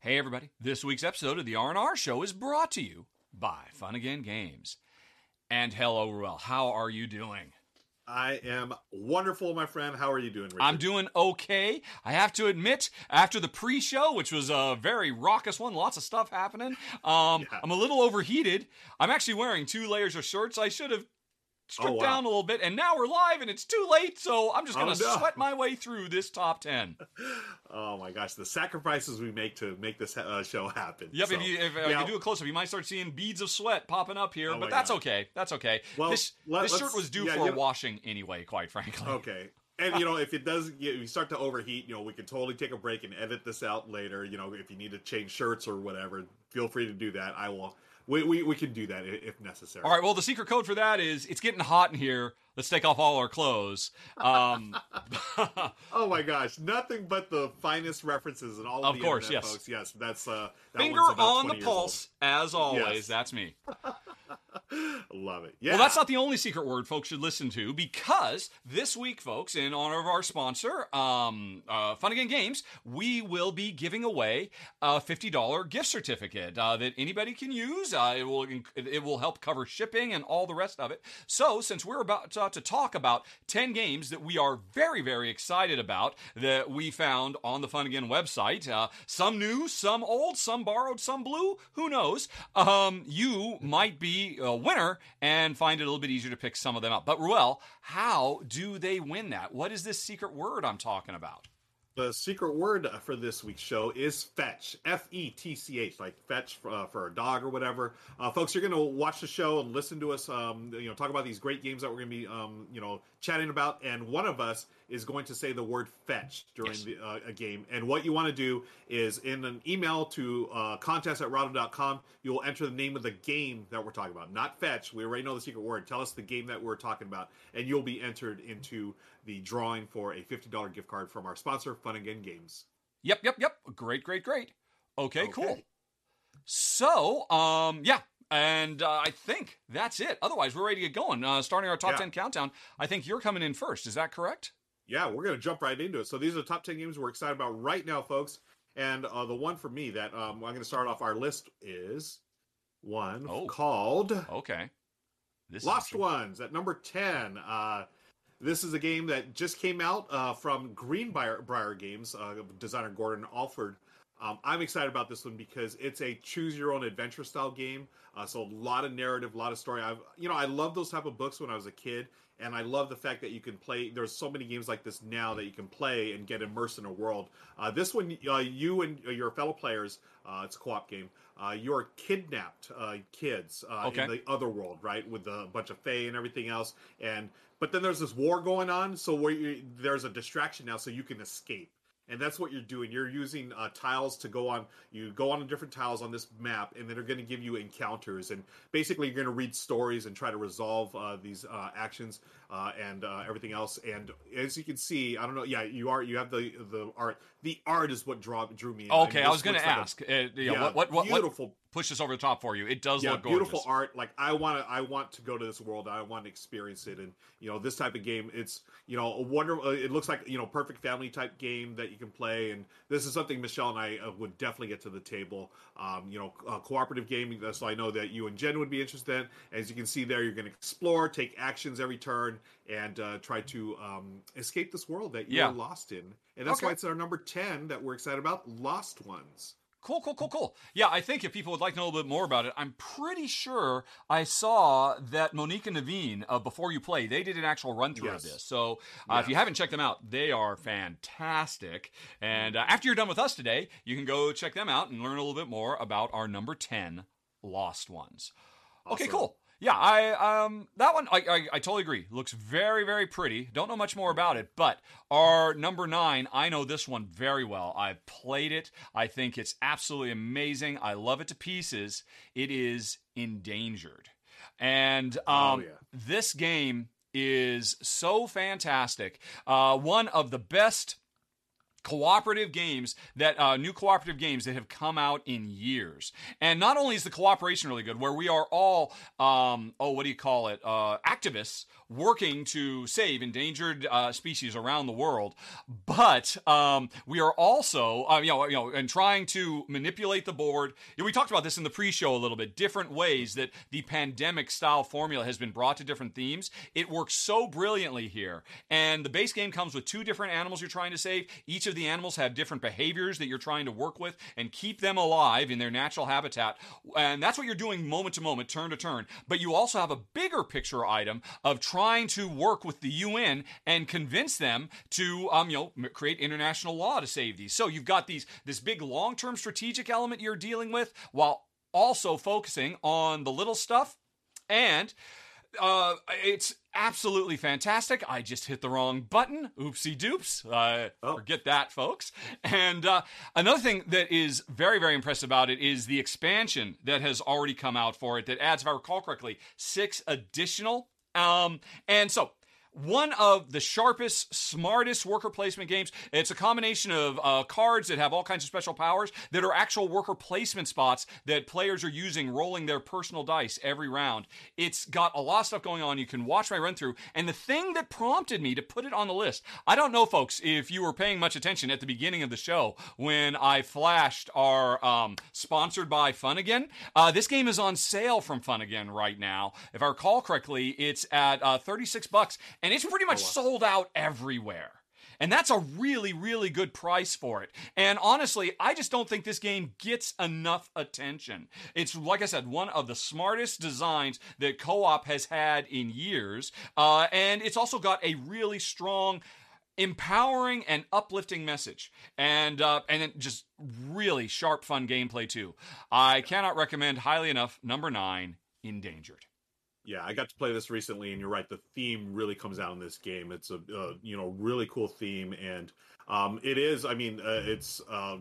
Hey everybody, this week's episode of the R&R Show is brought to you by Fun Again Games. And hello, Ruel, how are you doing? I am wonderful, my friend. How are you doing, Richard? I'm doing okay. I have to admit, after the pre-show, which was a very raucous one, lots of stuff happening, um, Yeah. I'm a little overheated. I'm actually wearing two layers of shirts. I should have stripped Oh, wow. down a little bit, and now we're live, and it's too late, so I'm just Oh, going to no. sweat my way through this top 10. Oh my gosh, the sacrifices we make to make this uh, show happen. Yep, So, if you if yeah, can do a close up, you might start seeing beads of sweat popping up here, Oh but that's God. okay. That's okay. Well, this let- this shirt was due yeah, for you know- washing anyway, quite frankly. Okay. And you know, if it does, you you start to overheat. You know, we can totally take a break and edit this out later. You know, if you need to change shirts or whatever, feel free to do that. I will. We we, we can do that if necessary. All right. Well, the secret code for that is it's getting hot in here. Let's take off all our clothes. Um, Oh my gosh, nothing but the finest references and all of, Of the course, internet, yes. folks. Yes, that's uh, that finger on the years old. pulse, as always. Yes. That's me. Love it. Yeah. Well, that's not the only secret word folks should listen to because this week, folks, in honor of our sponsor, um, uh, Fun Again Games, we will be giving away a fifty dollar gift certificate uh, that anybody can use. Uh, it will it will help cover shipping and all the rest of it. So, since we're about to, to talk about ten games that we are very very excited about that we found on the Fun Again website, uh, some new, some old, some borrowed, some blue, who knows? Um, you might be a winner and find it a little bit easier to pick some of them up. But Ruel, how do they win that? What is this secret word I'm talking about? The secret word for this week's show is fetch. F E T C H, like fetch for, uh, for a dog or whatever. Uh, folks, you're going to watch the show and listen to us, um, you know, talk about these great games that we're going to be, um, you know, chatting about. And one of us is going to say the word fetch during Yes. the, uh, a game. And what you want to do is in an email to uh, contest at rahdo.com, you will enter the name of the game that we're talking about. Not fetch. We already know the secret word. Tell us the game that we're talking about, and you'll be entered into the drawing for a $50 gift card from our sponsor, Fun Again Games. Yep, yep, yep. Great, great, great. Okay, Okay. cool. So, um, yeah. And uh, I think that's it. Otherwise, we're ready to get going. Uh, starting our top Yeah. 10 countdown. I think you're coming in first. Is that correct? Yeah, we're going to jump right into it. So these are the top 10 games we're excited about right now, folks. And uh, the one for me that um, I'm going to start off our list is one Oh. called Okay. This Lost. Ones at number 10. Uh, this is a game that just came out uh, from Greenbrier Games, uh, designer Gordon Alford. Um, I'm excited about this one because it's a choose your own adventure style game. Uh, so a lot of narrative, a lot of story. I've, you know, I love those type of books when I was a kid, and I love the fact that you can play. There's so many games like this now that you can play and get immersed in a world. Uh, this one, uh, you and your fellow players, uh, it's a co-op game. Uh, you're kidnapped uh, kids uh, Okay. in the other world, right, with a bunch of fae and everything else. And but then there's this war going on, so where you, there's a distraction now, so you can escape. And that's what you're doing. You're using uh, tiles to go on. You go on different tiles on this map, and then they're going to give you encounters. And basically, you're going to read stories and try to resolve uh, these uh, actions uh, and uh, everything else. And as you can see, I don't know. Yeah, you are. You have the the art. The art is what draw, drew me. in. Okay, And I was going to like a- ask. uh, yeah, yeah, what, what, what, what beautiful pushes over the top for you? It does yeah, look gorgeous. beautiful art. Like I want to, I want to go to this world. I want to experience it. And you know, this type of game, it's you know, a wonder. Uh, it looks like you know, perfect family type game that you can play. And this is something Michelle and I uh, would definitely get to the table. Um, you know, uh, cooperative gaming. So I know that you and Jen would be interested. in. As you can see there, you're going to explore, take actions every turn, and uh, try to um, escape this world that you're Yeah. lost in. And that's Okay. why it's our number ten that we're excited about, Lost Ones. Cool, cool, cool, cool. Yeah, I think if people would like to know a little bit more about it, I'm pretty sure I saw that Monique and Naveen, uh, before you play, they did an actual run through Yes. of this. So uh, if you haven't checked them out, they are fantastic. And uh, after you're done with us today, you can go check them out and learn a little bit more about our number 10 Lost Ones. Okay, cool. Yeah, I um that one I, I, I totally agree. Looks very very pretty. Don't know much more about it, but our number nine, I know this one very well. I've played it. I think it's absolutely amazing. I love it to pieces. It is endangered, and um, Oh, yeah. this game is so fantastic. Uh, one of the best cooperative games that uh, new cooperative games that have come out in years. And not only is the cooperation really good where we are all um, oh what do you call it uh, activists working to save endangered uh, species around the world. But um, we are also uh, you know you know and trying to manipulate the board. You know, we talked about this in the pre-show a little bit different ways that the pandemic style formula has been brought to different themes. It works so brilliantly here. And the base game comes with two different animals you're trying to save. Each of the animals have different behaviors that you're trying to work with and keep them alive in their natural habitat. And that's what you're doing moment to moment turn to turn. But you also have a bigger picture item of trying to work with the UN and convince them to um, you know create international law to save these so you've got these this big long-term strategic element you're dealing with while also focusing on the little stuff and uh, it's absolutely fantastic. I just hit the wrong button. Oopsie doops. Uh, Oh. Forget that, folks. And uh, another thing that is very, very impressive about it is the expansion that has already come out for it that adds, if I recall correctly, six additional. Um, and so one of the sharpest, smartest worker placement games. It's a combination of uh, cards that have all kinds of special powers that are actual worker placement spots that players are using, rolling their personal dice every round. It's got a lot of stuff going on. You can watch my run through. And the thing that prompted me to put it on the list, I don't know, folks, if you were paying much attention at the beginning of the show when I flashed our um, sponsored by Fun Again. Uh, this game is on sale from Fun Again right now. If I recall correctly, it's at uh, 36 bucks and it's pretty much sold out everywhere. And that's a really, really good price for it. And honestly, I just don't think this game gets enough attention. It's, like I said, one of the smartest designs that co op has had in years. Uh, and it's also got a really strong, empowering, and uplifting message. And, uh, and then just really sharp, fun gameplay, too. I cannot recommend highly enough number nine, Endangered. Yeah, I got to play this recently, and you're right. The theme really comes out in this game. It's a you know really cool theme, and um, it is. I mean, uh, it's uh,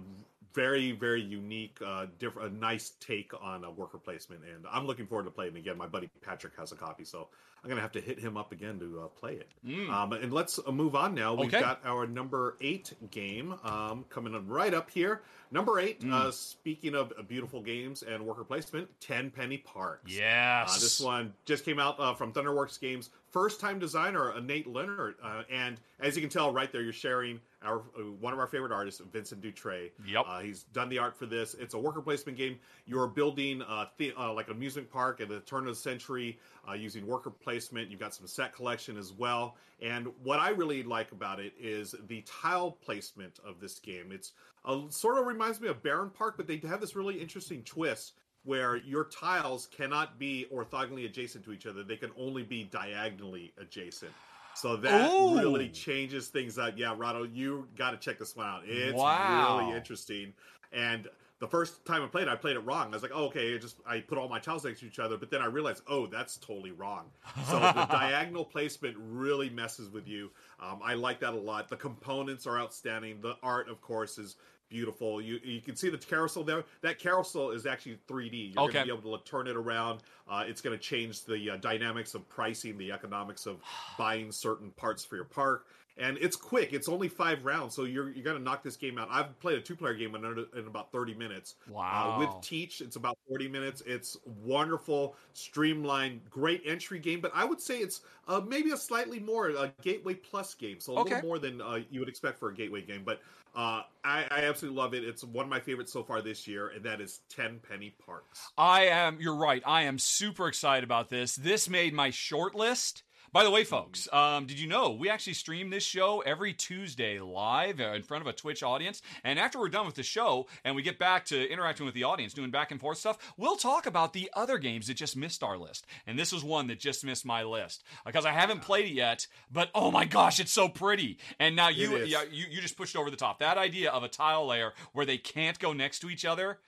very very unique, uh, different, a nice take on a worker placement, and I'm looking forward to playing again. My buddy Patrick has a copy, so I'm gonna have to hit him up again to uh, play it. Um, and let's uh, move on now. We've Okay. got our number eight game um, coming up right up here. Number eight. Uh, speaking of uh, beautiful games and worker placement, Ten Penny Parks. Yes. Uh, this one just came out uh, from Thunderworks Games. First time designer, uh, Nate Leonard. Uh, and as you can tell right there, you're sharing our uh, one of our favorite artists, Vincent Dutrait. Yep. Uh, he's done the art for this. It's a worker placement game. You're building uh, the, uh, like an amusement park at the turn of the century uh, using worker placement. You've got some set collection as well. And what I really like about it is the tile placement of this game. It's uh, sort of reminds me of Barenpark, but they have this really interesting twist where your tiles cannot be orthogonally adjacent to each other. They can only be diagonally adjacent. So that Ooh. really changes things up. Yeah, Rahdo, you got to check this one out. It's Wow. really interesting. And the first time I played, it, I played it wrong. I was like, oh, okay, I just I put all my tiles next to each other, but then I realized, oh, that's totally wrong. So the diagonal placement really messes with you. Um, I like that a lot. The components are outstanding. The art, of course, is beautiful. You you can see the carousel there. That carousel is actually 3D. You're Okay. going to be able to turn it around. Uh, it's going to change the uh, dynamics of pricing, the economics of buying certain parts for your park. And it's quick. It's only five rounds, so you're you're to knock this game out. I've played a two player game in, under- in about 30 minutes. Wow. Uh, with Teach, it's about 40 minutes. It's wonderful, streamlined, great entry game. But I would say it's uh, maybe a slightly more a Gateway Plus game, so a Okay. little more than uh, you would expect for a Gateway game. But uh, I, I absolutely love it. It's one of my favorites so far this year, and that is Ten Penny Parks. I am, you're right. I am super excited about this. This made my short list. By the way, folks, um, did you know we actually stream this show every Tuesday live uh, in front of a Twitch audience? And after we're done with the show and we get back to interacting with the audience, doing back and forth stuff, we'll talk about the other games that just missed our list. And this was one that just missed my list because I haven't played it yet. But oh my gosh, it's so pretty! And now you, is. you, you just pushed over the top. That idea of a tile layer where they can't go next to each other.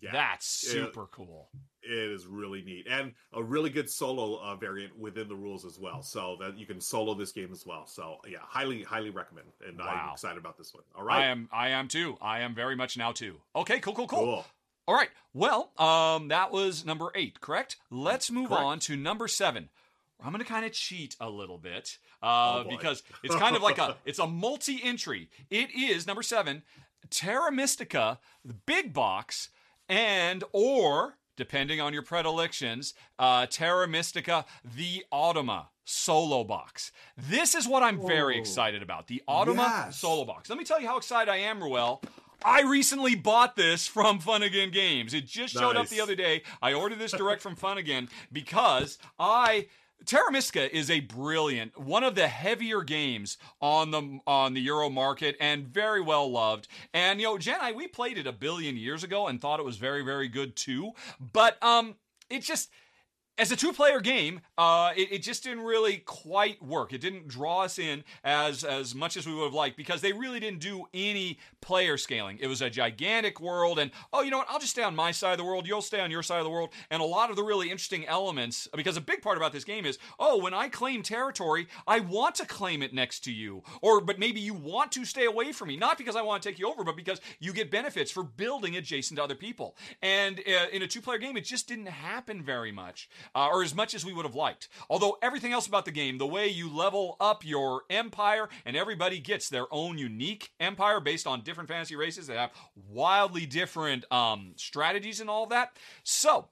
Yeah, That's it- super cool. it is really neat and a really good solo uh, variant within the rules as well so that you can solo this game as well so yeah highly highly recommend and i'm excited about this one All right. I am I am too. I am very much now too. Okay, cool, cool, cool. cool All right. Well, um, that was number eight, correct? Let's move Correct. on to number seven. I'm going to kind of cheat a little bit uh, Oh, because it's kind of like a it's a multi-entry. It is number seven, Terra Mystica, the big box, and or depending on your predilections, uh, Terra Mystica, the Automa solo box. This is what I'm very excited about. The Automa Yes. solo box. Let me tell you how excited I am, Ruel. I recently bought this from Fun Again Games. It just showed up the other day. I ordered this direct from Fun Again because I Terra is a brilliant, one of the heavier games on the on the Euro market and very well loved. And you know, Jen I we played it a billion years ago and thought it was very very good too. But um it just as a two-player game, uh, it, it just didn't really quite work. It didn't draw us in as as much as we would have liked because they really didn't do any player scaling. It was a gigantic world, and oh, you know what? I'll just stay on my side of the world. You'll stay on your side of the world, and a lot of the really interesting elements. Because a big part about this game is, oh, when I claim territory, I want to claim it next to you, or but maybe you want to stay away from me, not because I want to take you over, but because you get benefits for building adjacent to other people. And uh, in a two-player game, it just didn't happen very much uh, or as much as we would have liked. Although everything else about the game, the way you level up your empire, and everybody gets their own unique empire based on different fantasy races that have wildly different um, strategies and all that. So,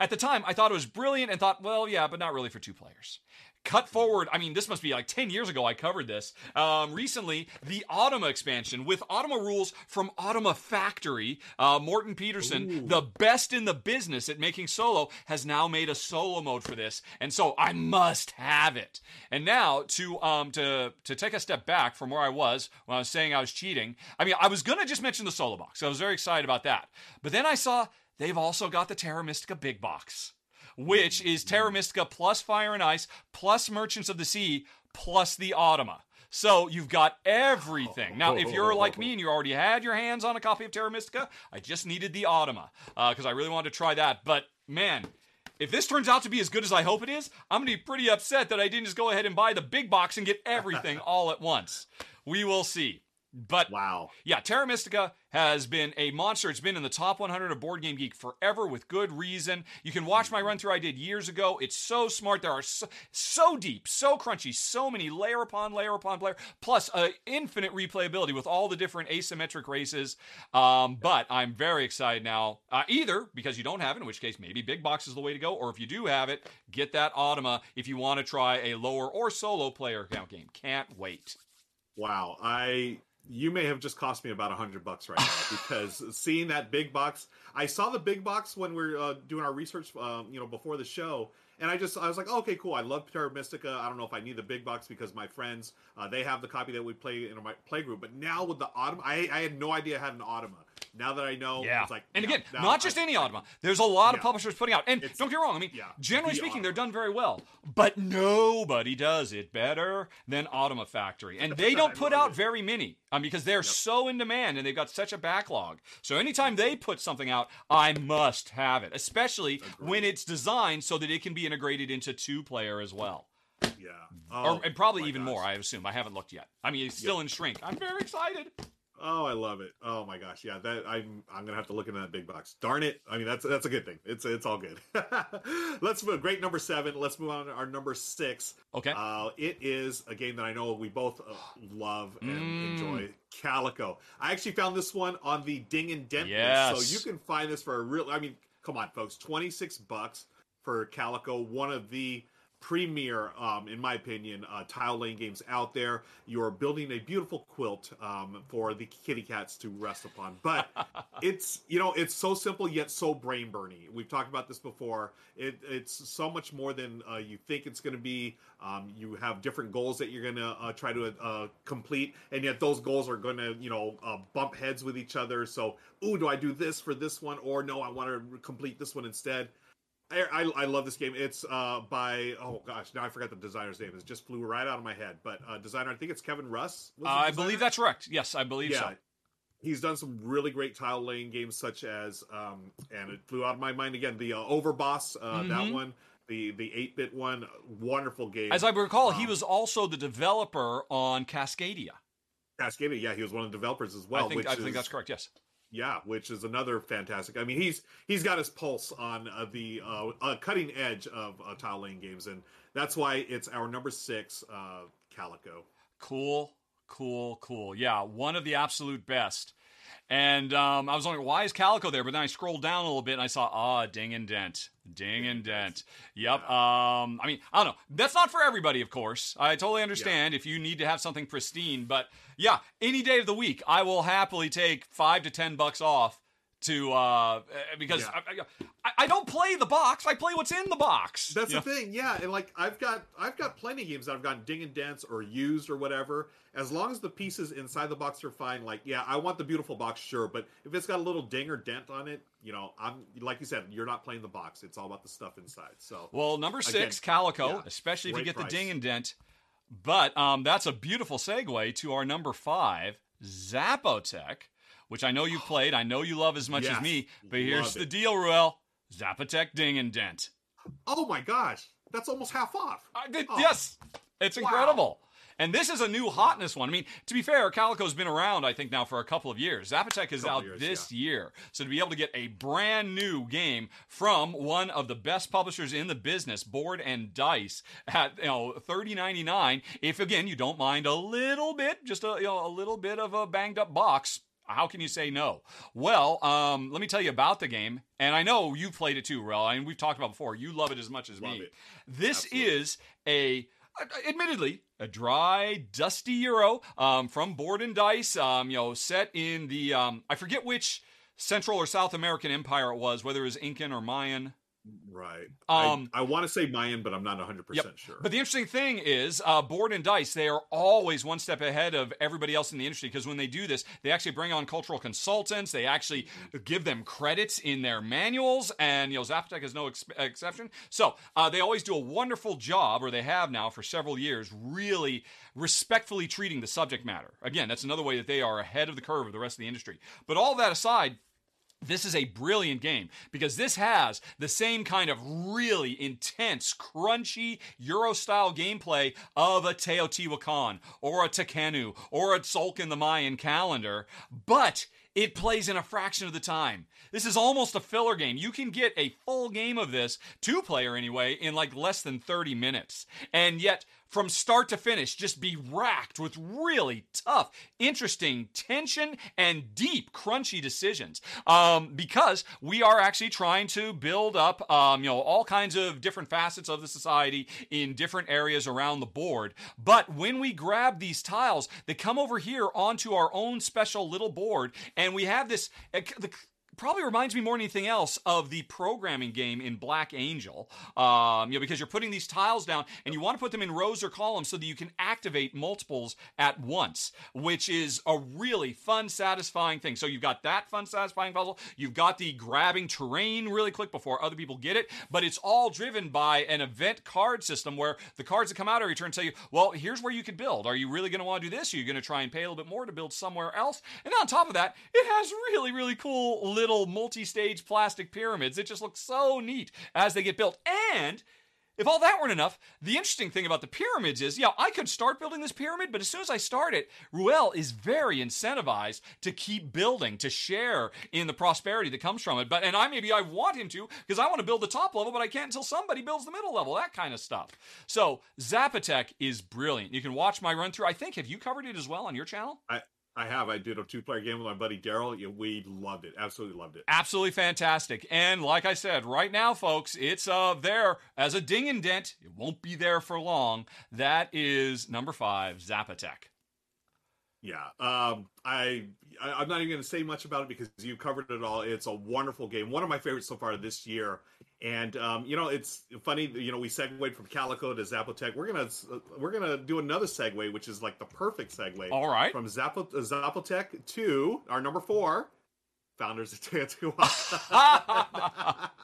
at the time, I thought it was brilliant and thought, well, yeah, but not really for two players. Cut forward, I mean, this must be like 10 years ago I covered this. Um, recently, the Automa expansion with Automa rules from Automa Factory. Uh, Morten Pedersen, the best in the business at making solo, has now made a solo mode for this. And so I must have it. And now to um, to to take a step back from where I was when I was saying I was cheating, I mean, I was going to just mention the solo box. I was very excited about that. But then I saw they've also got the Terra Mystica big box which is Terra Mystica plus Fire and Ice plus Merchants of the Sea plus the Automa. So you've got everything. Now, if you're like me and you already had your hands on a copy of Terra Mystica, I just needed the Automa because uh, I really wanted to try that. But man, if this turns out to be as good as I hope it is, I'm going to be pretty upset that I didn't just go ahead and buy the big box and get everything all at once. We will see. But wow yeah, Terra Mystica has been a monster. It's been in the top 100 of Board Game Geek forever with good reason. You can watch my run through I did years ago. It's so smart. There are so, so deep, so crunchy, so many layer upon layer upon layer, plus uh, infinite replayability with all the different asymmetric races. Um, but I'm very excited now, uh, either because you don't have it, in which case maybe Big Box is the way to go, or if you do have it, get that Automa if you want to try a lower or solo player count game. Can't wait. wow i you may have just cost me about a hundred bucks right now because seeing that big box i saw the big box when we are uh, doing our research um, you know before the show and i just i was like okay cool i love terra mystica i don't know if i need the big box because my friends uh, they have the copy that we play in my play group but now with the Automa, I, I had no idea I had an Automa now that i know Yeah. it's like and yeah, again, not just I- any Automa. There's a lot of publishers putting out. And It's- don't get me wrong, I mean, yeah, generally the speaking, Automa. they're done very well. But nobody does it better than Automa Factory. And they don't put out it. very many um, because they're so in demand and they've got such a backlog. So anytime they put something out, I must have it, especially when it's designed so that it can be integrated into two player as well. yeah or, Oh, and probably even gosh. more, I assume. I haven't looked yet. I mean, it's still in shrink. I'm very excited. Oh, I love it. Oh my gosh, yeah. That I'm I'm gonna have to look into that big box. Darn it. I mean, that's that's a good thing. It's it's all good. Let's move. Great number seven. Let's move on to our number six. Okay. Uh, it is a game that I know we both uh, love and Mm. enjoy. Calico. I actually found this one on the Ding and Dent Yes. list, so you can find this for a real. I mean, come on, folks. Twenty six bucks for Calico. One of the premier, um, in my opinion, uh, tile laying games out there. You're building a beautiful quilt um, for the kitty cats to rest upon. But it's you know it's so simple yet so brain burning. We've talked about this before. It, it's so much more than uh, you think it's going to be. Um, you have different goals that you're going to uh, try to uh, complete, and yet those goals are going to you know uh, bump heads with each other. So, ooh, do I do this for this one, or no, I want to complete this one instead. I, I, I love this game. It's uh, by oh gosh, now I forgot the designer's name. It just flew right out of my head. But uh, designer, I think it's Kevin Russ. the I believe that's correct. Yes, I believe yeah. so. he's done some really great tile laying games, such as um, and it flew out of my mind again the uh, Overboss, uh, Mhm. that one, the the eight bit one, wonderful game. As I recall, he Um, was also the developer on Cascadia. Cascadia, yeah, he was one of the developers as well. I think I is, think that's correct. Yes. Yeah, which is another fantastic. I mean, he's he's got his pulse on uh, the uh, uh, cutting edge of uh, tile lane games, and that's why it's our number six, uh, Calico. Cool, cool, cool. Yeah, one of the absolute best. And um, I was wondering why is Calico there, but then I scrolled down a little bit and I saw ah, ding and dent, ding and dent. Yep. Um, I mean, I don't know. That's not for everybody, of course. I totally understand if you need to have something pristine, but yeah, any day of the week, I will happily take five to ten bucks off to uh because Yeah. I, I, I don't play the box. I play what's in the box. That's You the thing, yeah. And like I've got I've got plenty of games that I've gotten ding and dents or used or whatever. As long as the pieces inside the box are fine, like yeah, I want the beautiful box, sure. But if it's got a little ding or dent on it, you know, I'm like you said, you're not playing the box. It's all about the stuff inside. So Well, number Again, six, Calico, yeah, especially if you great get the ding and dent. But um, that's a beautiful segue to our number five, Zapotec, which I know you played. I know you love as much as me. But here's love the deal, Ruel. Zapotec ding and dent. Oh my gosh, that's almost half off. I did, Oh. Yes, it's Wow. incredible. And this is a new hotness one. I mean, to be fair, Calico's been around, I think, now for a couple of years. Zapotec is out years, this year. So to be able to get a brand new game from one of the best publishers in the business, Board and Dice, at you know thirty ninety nine. If again you don't mind a little bit, just a you know a little bit of a banged up box. How can you say no? Well, um, let me tell you about the game, and I know you've played it too, Ruel. Mean, we've talked about it before. You love it as much as Love me. it. This Absolutely. is a admittedly a dry, dusty Euro um, from Board and Dice. Um, you know, set in the um, I forget which Central or South American empire it was, whether it was Incan or Mayan. Right. Um, I, I want to say Mayan, but I'm not 100 percent sure. But the interesting thing is, uh, Board and Dice, they are always one step ahead of everybody else in the industry because when they do this, they actually bring on cultural consultants. They actually give them credits in their manuals, and you know, Zapotec is no ex- exception. So uh, they always do a wonderful job, or they have now for several years, really respectfully treating the subject matter. Again, that's another way that they are ahead of the curve of the rest of the industry. But all that aside, this is a brilliant game because this has the same kind of really intense, crunchy Euro style gameplay of a Teotihuacan or a Tekhenu or a Tzolk'in in the Mayan calendar, but it plays in a fraction of the time. This is almost a filler game. You can get a full game of this, two player anyway, in like less than 30 minutes. And yet, from start to finish, just be racked with really tough, interesting tension and deep, crunchy decisions. Um, because we are actually trying to build up, um, you know, all kinds of different facets of the society in different areas around the board. But when we grab these tiles, they come over here onto our own special little board, and we have this. Uh, the, probably reminds me more than anything else of the programming game in Black Angel. Um, you know, because you're putting these tiles down and you want to put them in rows or columns so that you can activate multiples at once, which is a really fun, satisfying thing. So you've got that fun, satisfying puzzle. You've got the grabbing terrain really quick before other people get it, but it's all driven by an event card system where the cards that come out every turn tell you, well, here's where you could build. Are you really going to want to do this? Are you going to try and pay a little bit more to build somewhere else? And on top of that, it has really, really cool little multi-stage plastic pyramids. It just looks so neat as they get built. And if all that weren't enough, the interesting thing about the pyramids is, yeah, I could start building this pyramid, but as soon as I start it, Ruel is very incentivized to keep building, to share in the prosperity that comes from it. But and I maybe I want him to because I want to build the top level, but I can't until somebody builds the middle level, that kind of stuff. So Zapotec is brilliant. You can watch my run through. I think have you covered it as well on your channel? I I have. I did a two player game with my buddy Daryl. We loved it. Absolutely loved it. Absolutely fantastic. And like I said, right now, folks, it's uh there as a ding and dent. It won't be there for long. That is number five, Zapotec. Yeah. Um, I, I I'm not even going to say much about it because you covered it all. It's a wonderful game. One of my favorites so far this year. And um, you know, it's funny. You know, we segued from Calico to Zapotec. We're gonna we're gonna do another segue, which is like the perfect segue. All right. From Zapo- Zapotec to our number four, Founders of Teotihuacan.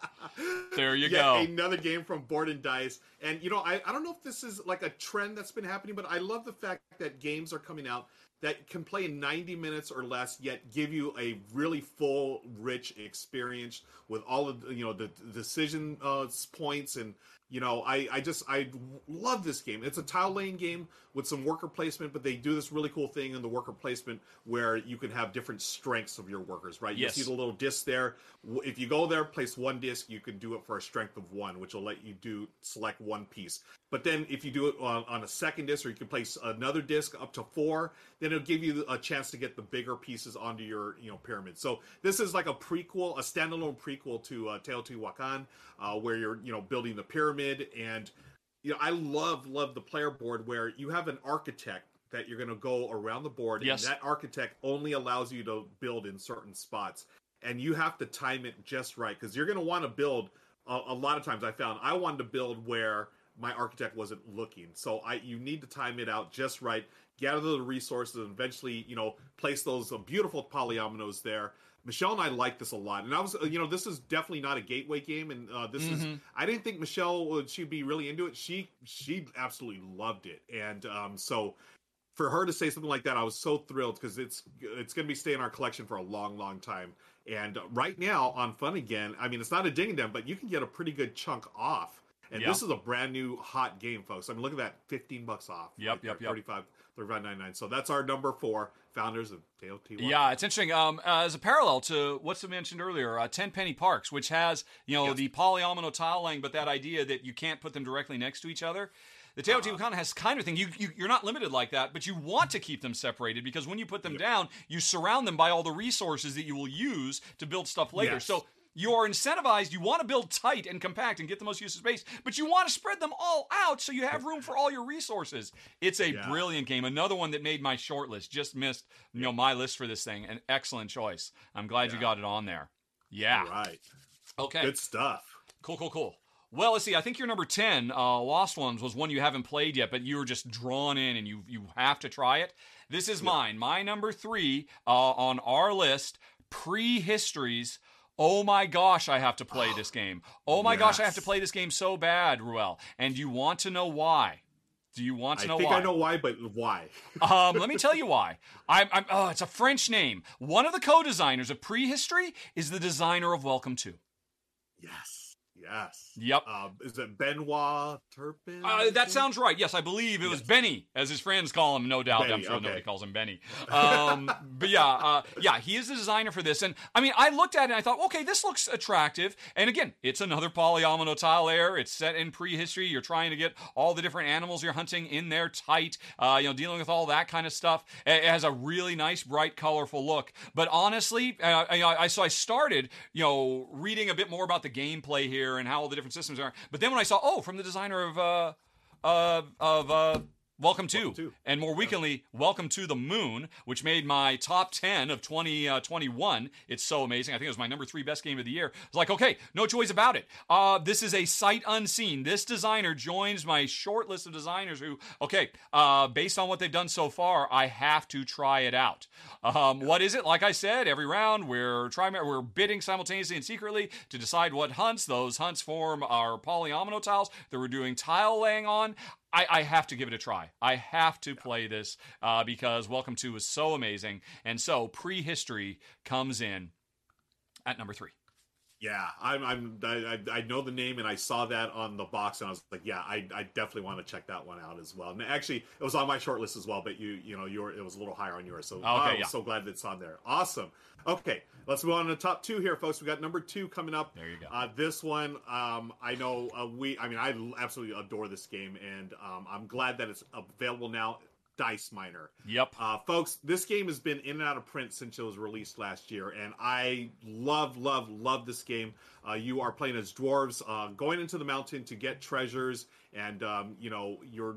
There you Yet go. Another game from Board and Dice. And, you know, I, I don't know if this is like a trend that's been happening, but I love the fact that games are coming out that can play in 90 minutes or less, yet give you a really full, rich experience with all of you know the decision uh, points and you know I I just I love this game. It's a tile lane game with some worker placement, but they do this really cool thing in the worker placement where you can have different strengths of your workers. Right? Yes. You see the little disc there. If you go there, place one disc, you can do it for a strength of one, which will let you do select one piece. But then if you do it on, on a second disc, or you can place another disc up to four, then it'll give you a chance to get the bigger pieces onto your you know pyramid. So this is like a prequel, a standalone prequel to uh, Teotihuacan, uh, where you're you know building the pyramid, and you know I love love the player board where you have an architect that you're going to go around the board, Yes. and that architect only allows you to build in certain spots, and you have to time it just right because you're going to want to build. A, a lot of times, I found I wanted to build where my architect wasn't looking. So I you need to time it out just right, gather the resources, and eventually, you know, place those uh, beautiful polyominoes there. Michelle and I like this a lot, and I was, uh, you know, this is definitely not a gateway game, and uh, this is. Mhm. I didn't think Michelle would she'd be really into it. She she absolutely loved it, and um, so for her to say something like that, I was so thrilled because it's it's going to be staying in our collection for a long, long time. And right now on Fun Again, I mean, it's not a ding dong, but you can get a pretty good chunk off. And Yeah. this is a brand new hot game, folks. I mean, look at that, fifteen bucks off. Yep, yep, yep. 35 35.99. So that's our number four, founders of Teotihuacan. Yeah, it's interesting. Um, uh, as a parallel to what's mentioned earlier, uh, Ten Penny Parks, which has you know Yes. the polyomino tiling, but that idea that you can't put them directly next to each other. The Teotihuacan has kind of thing. You, you you're not limited like that, but you want to keep them separated because when you put them down, you surround them by all the resources that you will use to build stuff later. Yes. So you are incentivized. You want to build tight and compact and get the most use of space, but you want to spread them all out so you have room for all your resources. It's a Yeah. brilliant game. Another one that made my short list. Just missed, you know, my list for this thing. An excellent choice. I'm glad you got it on there. Yeah. Right. Okay. Good stuff. Cool, cool, cool. Well, let's see. I think your number ten, uh, Lost Ones, was one you haven't played yet, but you were just drawn in, and you you have to try it. This is mine. My number three uh, on our list: Prehistories. Oh my gosh, I have to play this game. Oh my gosh, I have to play this game so bad, Ruel. And you want to know why? Do you want to know why? I think why? I know why, but why? Um, let me tell you why. I'm, I'm, oh, it's a French name. One of the co-designers of Prehistory is the designer of Welcome to. Yes. Yes. Yep. Um, is it Benoit Turpin? Uh, that sounds right. Yes, I believe it was Benny, as his friends call him. No doubt. I'm sure okay. nobody calls him Benny. Um, but yeah, uh, yeah, he is the designer for this. And I mean, I looked at it and I thought, okay, this looks attractive. And again, it's another polyomino tile layer. It's set in prehistory. You're trying to get all the different animals you're hunting in there tight. Uh, you know, dealing with all that kind of stuff. It has a really nice, bright, colorful look. But honestly, uh, I, I so I started, you know, reading a bit more about the gameplay here and how all the different systems are. But then when I saw, oh, from the designer of uh, uh, of uh, Welcome to, Welcome to. and more weekly, Welcome to the Moon, which made my top 10 of 2021. it's so amazing. I think it was my number three best game of the year. It's like, okay, no choice about it. Uh, this is a sight unseen. This designer joins my short list of designers who, okay, uh, based on what they've done so far, I have to try it out. Um, what is it? Like I said, every round we're trying, we're bidding simultaneously and secretly to decide what hunts. Those hunts form our polyomino tiles that we're doing tile laying on. I, I have to give it a try. I have to play this uh, because Welcome to is so amazing. And so prehistory comes in at number three. Yeah, I'm. I'm. I, I know the name, and I saw that on the box, and I was like, yeah, I, I definitely want to check that one out as well. And actually, it was on my short list as well, but you you know, your it was a little higher on yours, so I was yeah. so glad that it's on there. Awesome. Okay, let's move on to the top two here, folks. We got number two coming up. There you go. Uh, this one, um, I know uh, we. I mean, I absolutely adore this game, and um, I'm glad that it's available now. Dice Miner. Yep. Uh, folks, this game has been in and out of print since it was released last year, and I love, love, love this game. Uh, you are playing as dwarves, uh, going into the mountain to get treasures, and um, you know you're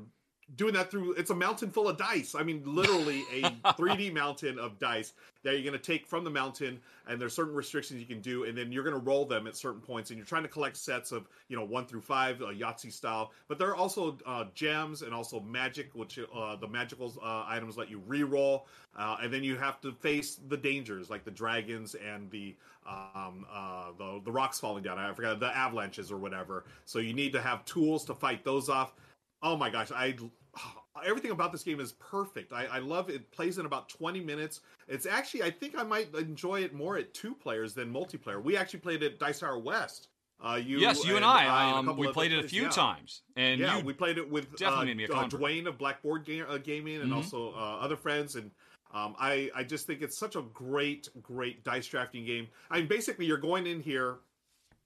doing that through. It's a mountain full of dice. I mean, literally a 3D mountain of dice that you're going to take from the mountain, and there's certain restrictions you can do, and then you're going to roll them at certain points, and you're trying to collect sets of you know one through five, uh, Yahtzee style. But there are also uh, gems and also magic, which uh, the magical uh, items let you re-roll, uh, and then you have to face the dangers like the dragons and the um, uh, the the rocks falling down. I forgot the avalanches or whatever. So you need to have tools to fight those off. Oh my gosh, I everything about this game is perfect. I, I love it. Plays in about 20 minutes. It's actually, I think I might enjoy it more at two players than multiplayer. We actually played it at Dice Tower West. Uh, you, yes, you and, and I. Um, we played it a few yeah. times, and yeah, we played it with definitely uh, uh, Dwayne of Blackboard Ga- uh, Gaming, and mm-hmm. also uh, other friends. And um, I, I just think it's such a great, great dice drafting game. I mean, basically, you're going in here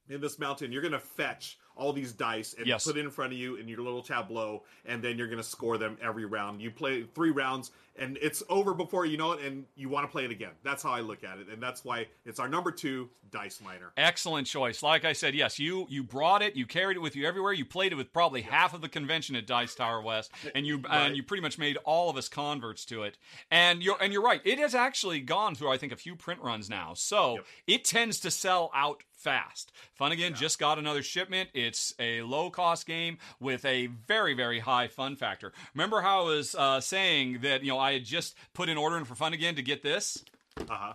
in this mountain. You're going to fetch all these dice and yes. put it in front of you in your little tableau, and then you're going to score them every round. You play three rounds, and it's over before you know it, and you want to play it again. That's how I look at it, and that's why it's our number two dice miner. Excellent choice. Like I said, yes, you you brought it, you carried it with you everywhere. You played it with probably half of the convention at Dice Tower West, and you right. and you pretty much made all of us converts to it. And you're and you're right. It has actually gone through I think a few print runs now, so yep. it tends to sell out fast. Fun again yeah. just got another shipment. It's a low cost game with a very very high fun factor. Remember how I was uh, saying that you know I had just put an order in for fun again to get this. Uh huh.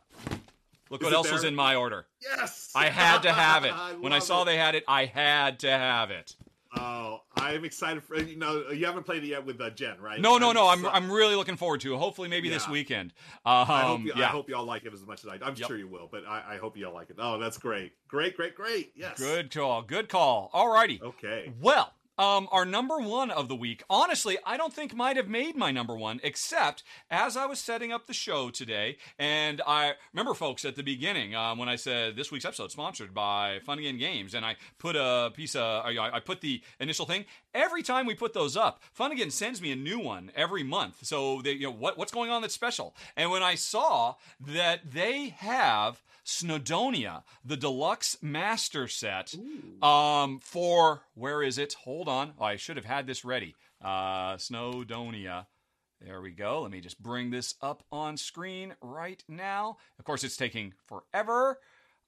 Look Is what else there? was in my order. Yes, I had to have it. I when I saw it. they had it, I had to have it. Oh, I'm excited for you know you haven't played it yet with uh, Jen, right? No, no, no. I'm I'm really looking forward to. it. Hopefully, maybe yeah. this weekend. Um, I, hope you, yeah. I hope y'all like it as much as I. I'm yep. sure you will, but I, I hope y'all like it. Oh, that's great, great, great, great. Yes. Good call. Good call. All righty. Okay. Well, um, our number one of the week, honestly, I don't think might have made my number one, except as I was setting up the show today, and I remember, folks, at the beginning um, when I said this week's episode sponsored by Fun Again Games, and I put a piece of, I, I put the initial thing. Every time we put those up, Fun Again sends me a new one every month. So they, you know, what, what's going on that's special? And when I saw that they have Snowdonia, the deluxe master set, um, for where is it? Hold on, oh, I should have had this ready. Uh, Snowdonia. There we go. Let me just bring this up on screen right now. Of course, it's taking forever.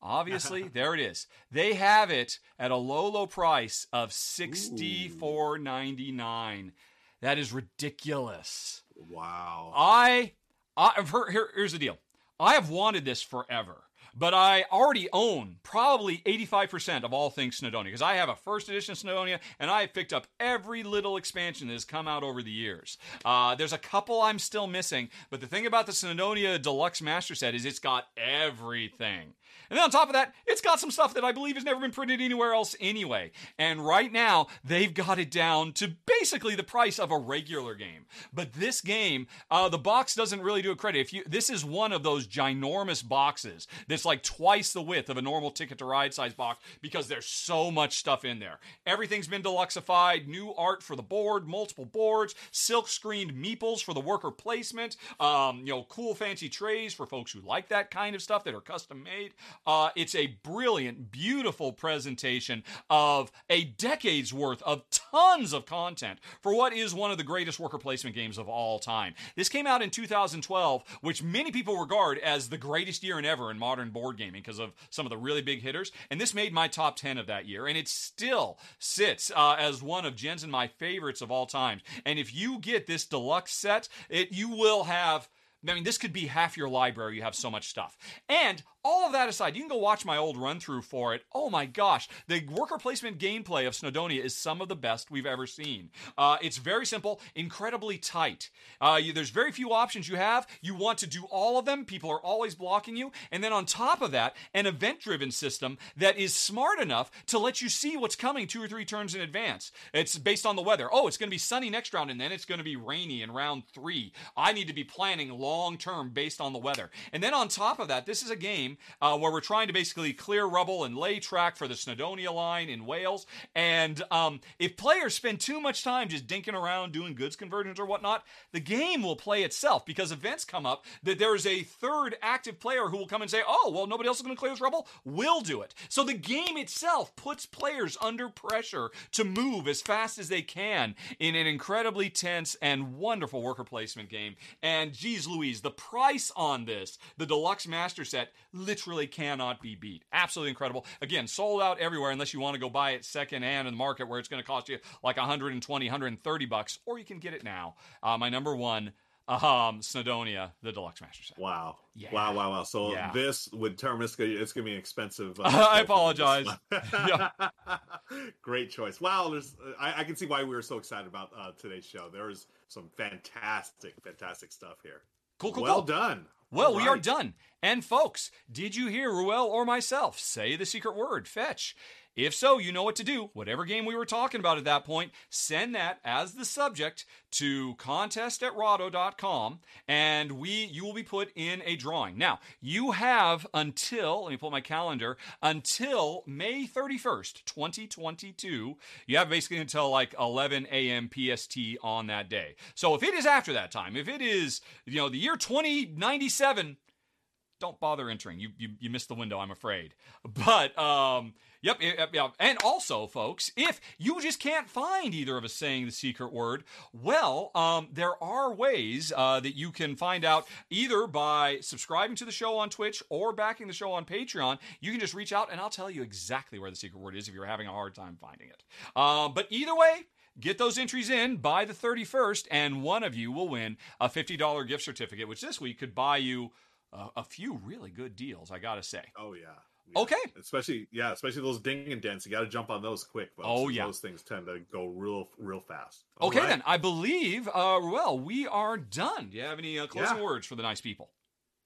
Obviously, there it is. They have it at a low, low price of sixty four ninety nine. That is ridiculous. Wow. I, I've here, here's the deal. I have wanted this forever but I already own probably 85% of all things Snowdonia because I have a first edition Snowdonia and I've picked up every little expansion that has come out over the years. Uh, there's a couple I'm still missing, but the thing about the Snowdonia Deluxe Master Set is it's got everything. And then on top of that, it's got some stuff that I believe has never been printed anywhere else anyway. And right now, they've got it down to basically the price of a regular game. But this game, uh, the box doesn't really do it credit. If you, this is one of those ginormous boxes that's like twice the width of a normal Ticket to Ride size box because there's so much stuff in there. Everything's been deluxeified, new art for the board, multiple boards, silk screened meeples for the worker placement, um, you know, cool fancy trays for folks who like that kind of stuff that are custom made. Uh, it's a brilliant, beautiful presentation of a decade's worth of tons of content for what is one of the greatest worker placement games of all time. This came out in 2012, which many people regard as the greatest year in ever in modern board gaming because of some of the really big hitters. And this made my top 10 of that year. And it still sits uh, as one of Jen's and my favorites of all time. And if you get this deluxe set, it you will have I mean, this could be half your library. You have so much stuff. And all of that aside, you can go watch my old run through for it. Oh my gosh, the worker placement gameplay of Snowdonia is some of the best we've ever seen. Uh, it's very simple, incredibly tight. Uh, you, there's very few options you have. You want to do all of them, people are always blocking you. And then on top of that, an event driven system that is smart enough to let you see what's coming two or three turns in advance. It's based on the weather. Oh, it's going to be sunny next round, and then it's going to be rainy in round three. I need to be planning long term based on the weather. And then on top of that, this is a game uh, where we're trying to basically clear rubble and lay track for the Snowdonia line in Wales. And um, if players spend too much time just dinking around doing goods conversions or whatnot, the game will play itself because events come up that there is a third active player who will come and say, oh, well, nobody else is going to clear this rubble. We'll do it. So the game itself puts players under pressure to move as fast as they can in an incredibly tense and wonderful worker placement game. And geez Louise, the price on this, the deluxe master set, literally cannot be beat. Absolutely incredible. Again, sold out everywhere unless you want to go buy it secondhand in the market where it's going to cost you like 120, 130 bucks, or you can get it now. Uh, my number one um, Snowdonia, the deluxe master set. Wow. Yeah. Wow, wow, wow. So Yeah. this would term it's gonna, it's gonna be an expensive. uh, I show for me apologize. Great choice. Wow, there's I, I can see why we were so excited about uh, today's show. There is some fantastic, fantastic stuff here. Cool, cool, well cool. done. Well, All we are done. And folks, did you hear Ruel or myself say the secret word, fetch? If so, you know what to do. Whatever game we were talking about at that point, send that as the subject to contest at rahdo.com and we you will be put in a drawing. Now, you have until, let me pull my calendar, until May 31st, 2022. You have basically until like 11 a.m. PST on that day. So if it is after that time, if it is, you know, the year 2097, don't bother entering. You you, you missed the window, I'm afraid. But um, yep, yep, yep. And also, folks, if you just can't find either of us saying the secret word, well, um, there are ways uh, that you can find out either by subscribing to the show on Twitch or backing the show on Patreon. You can just reach out and I'll tell you exactly where the secret word is if you're having a hard time finding it. Um, but either way. Get those entries in by the 31st, and one of you will win a $50 gift certificate, which this week could buy you uh, a few really good deals, I gotta say. Oh yeah. Yeah. Okay. Especially yeah, especially those ding and dents. You got to jump on those quick. Folks, Oh, yeah. Those things tend to go real, real fast. All Okay, right. then. I believe, uh, well, we are done. Do you have any uh, closing Yeah. words for the nice people?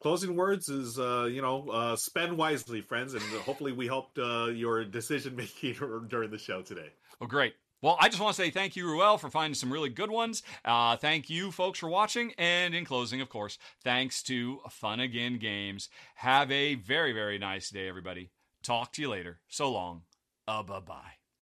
Closing words is uh, you know uh, spend wisely, friends, and hopefully we helped uh, your decision making during the show today. Oh, great. Well, I just want to say thank you, Ruel, for finding some really good ones. Uh, thank you, folks, for watching. And in closing, of course, thanks to Fun Again Games. Have a very, very nice day, everybody. Talk to you later. So long. Uh, bye bye.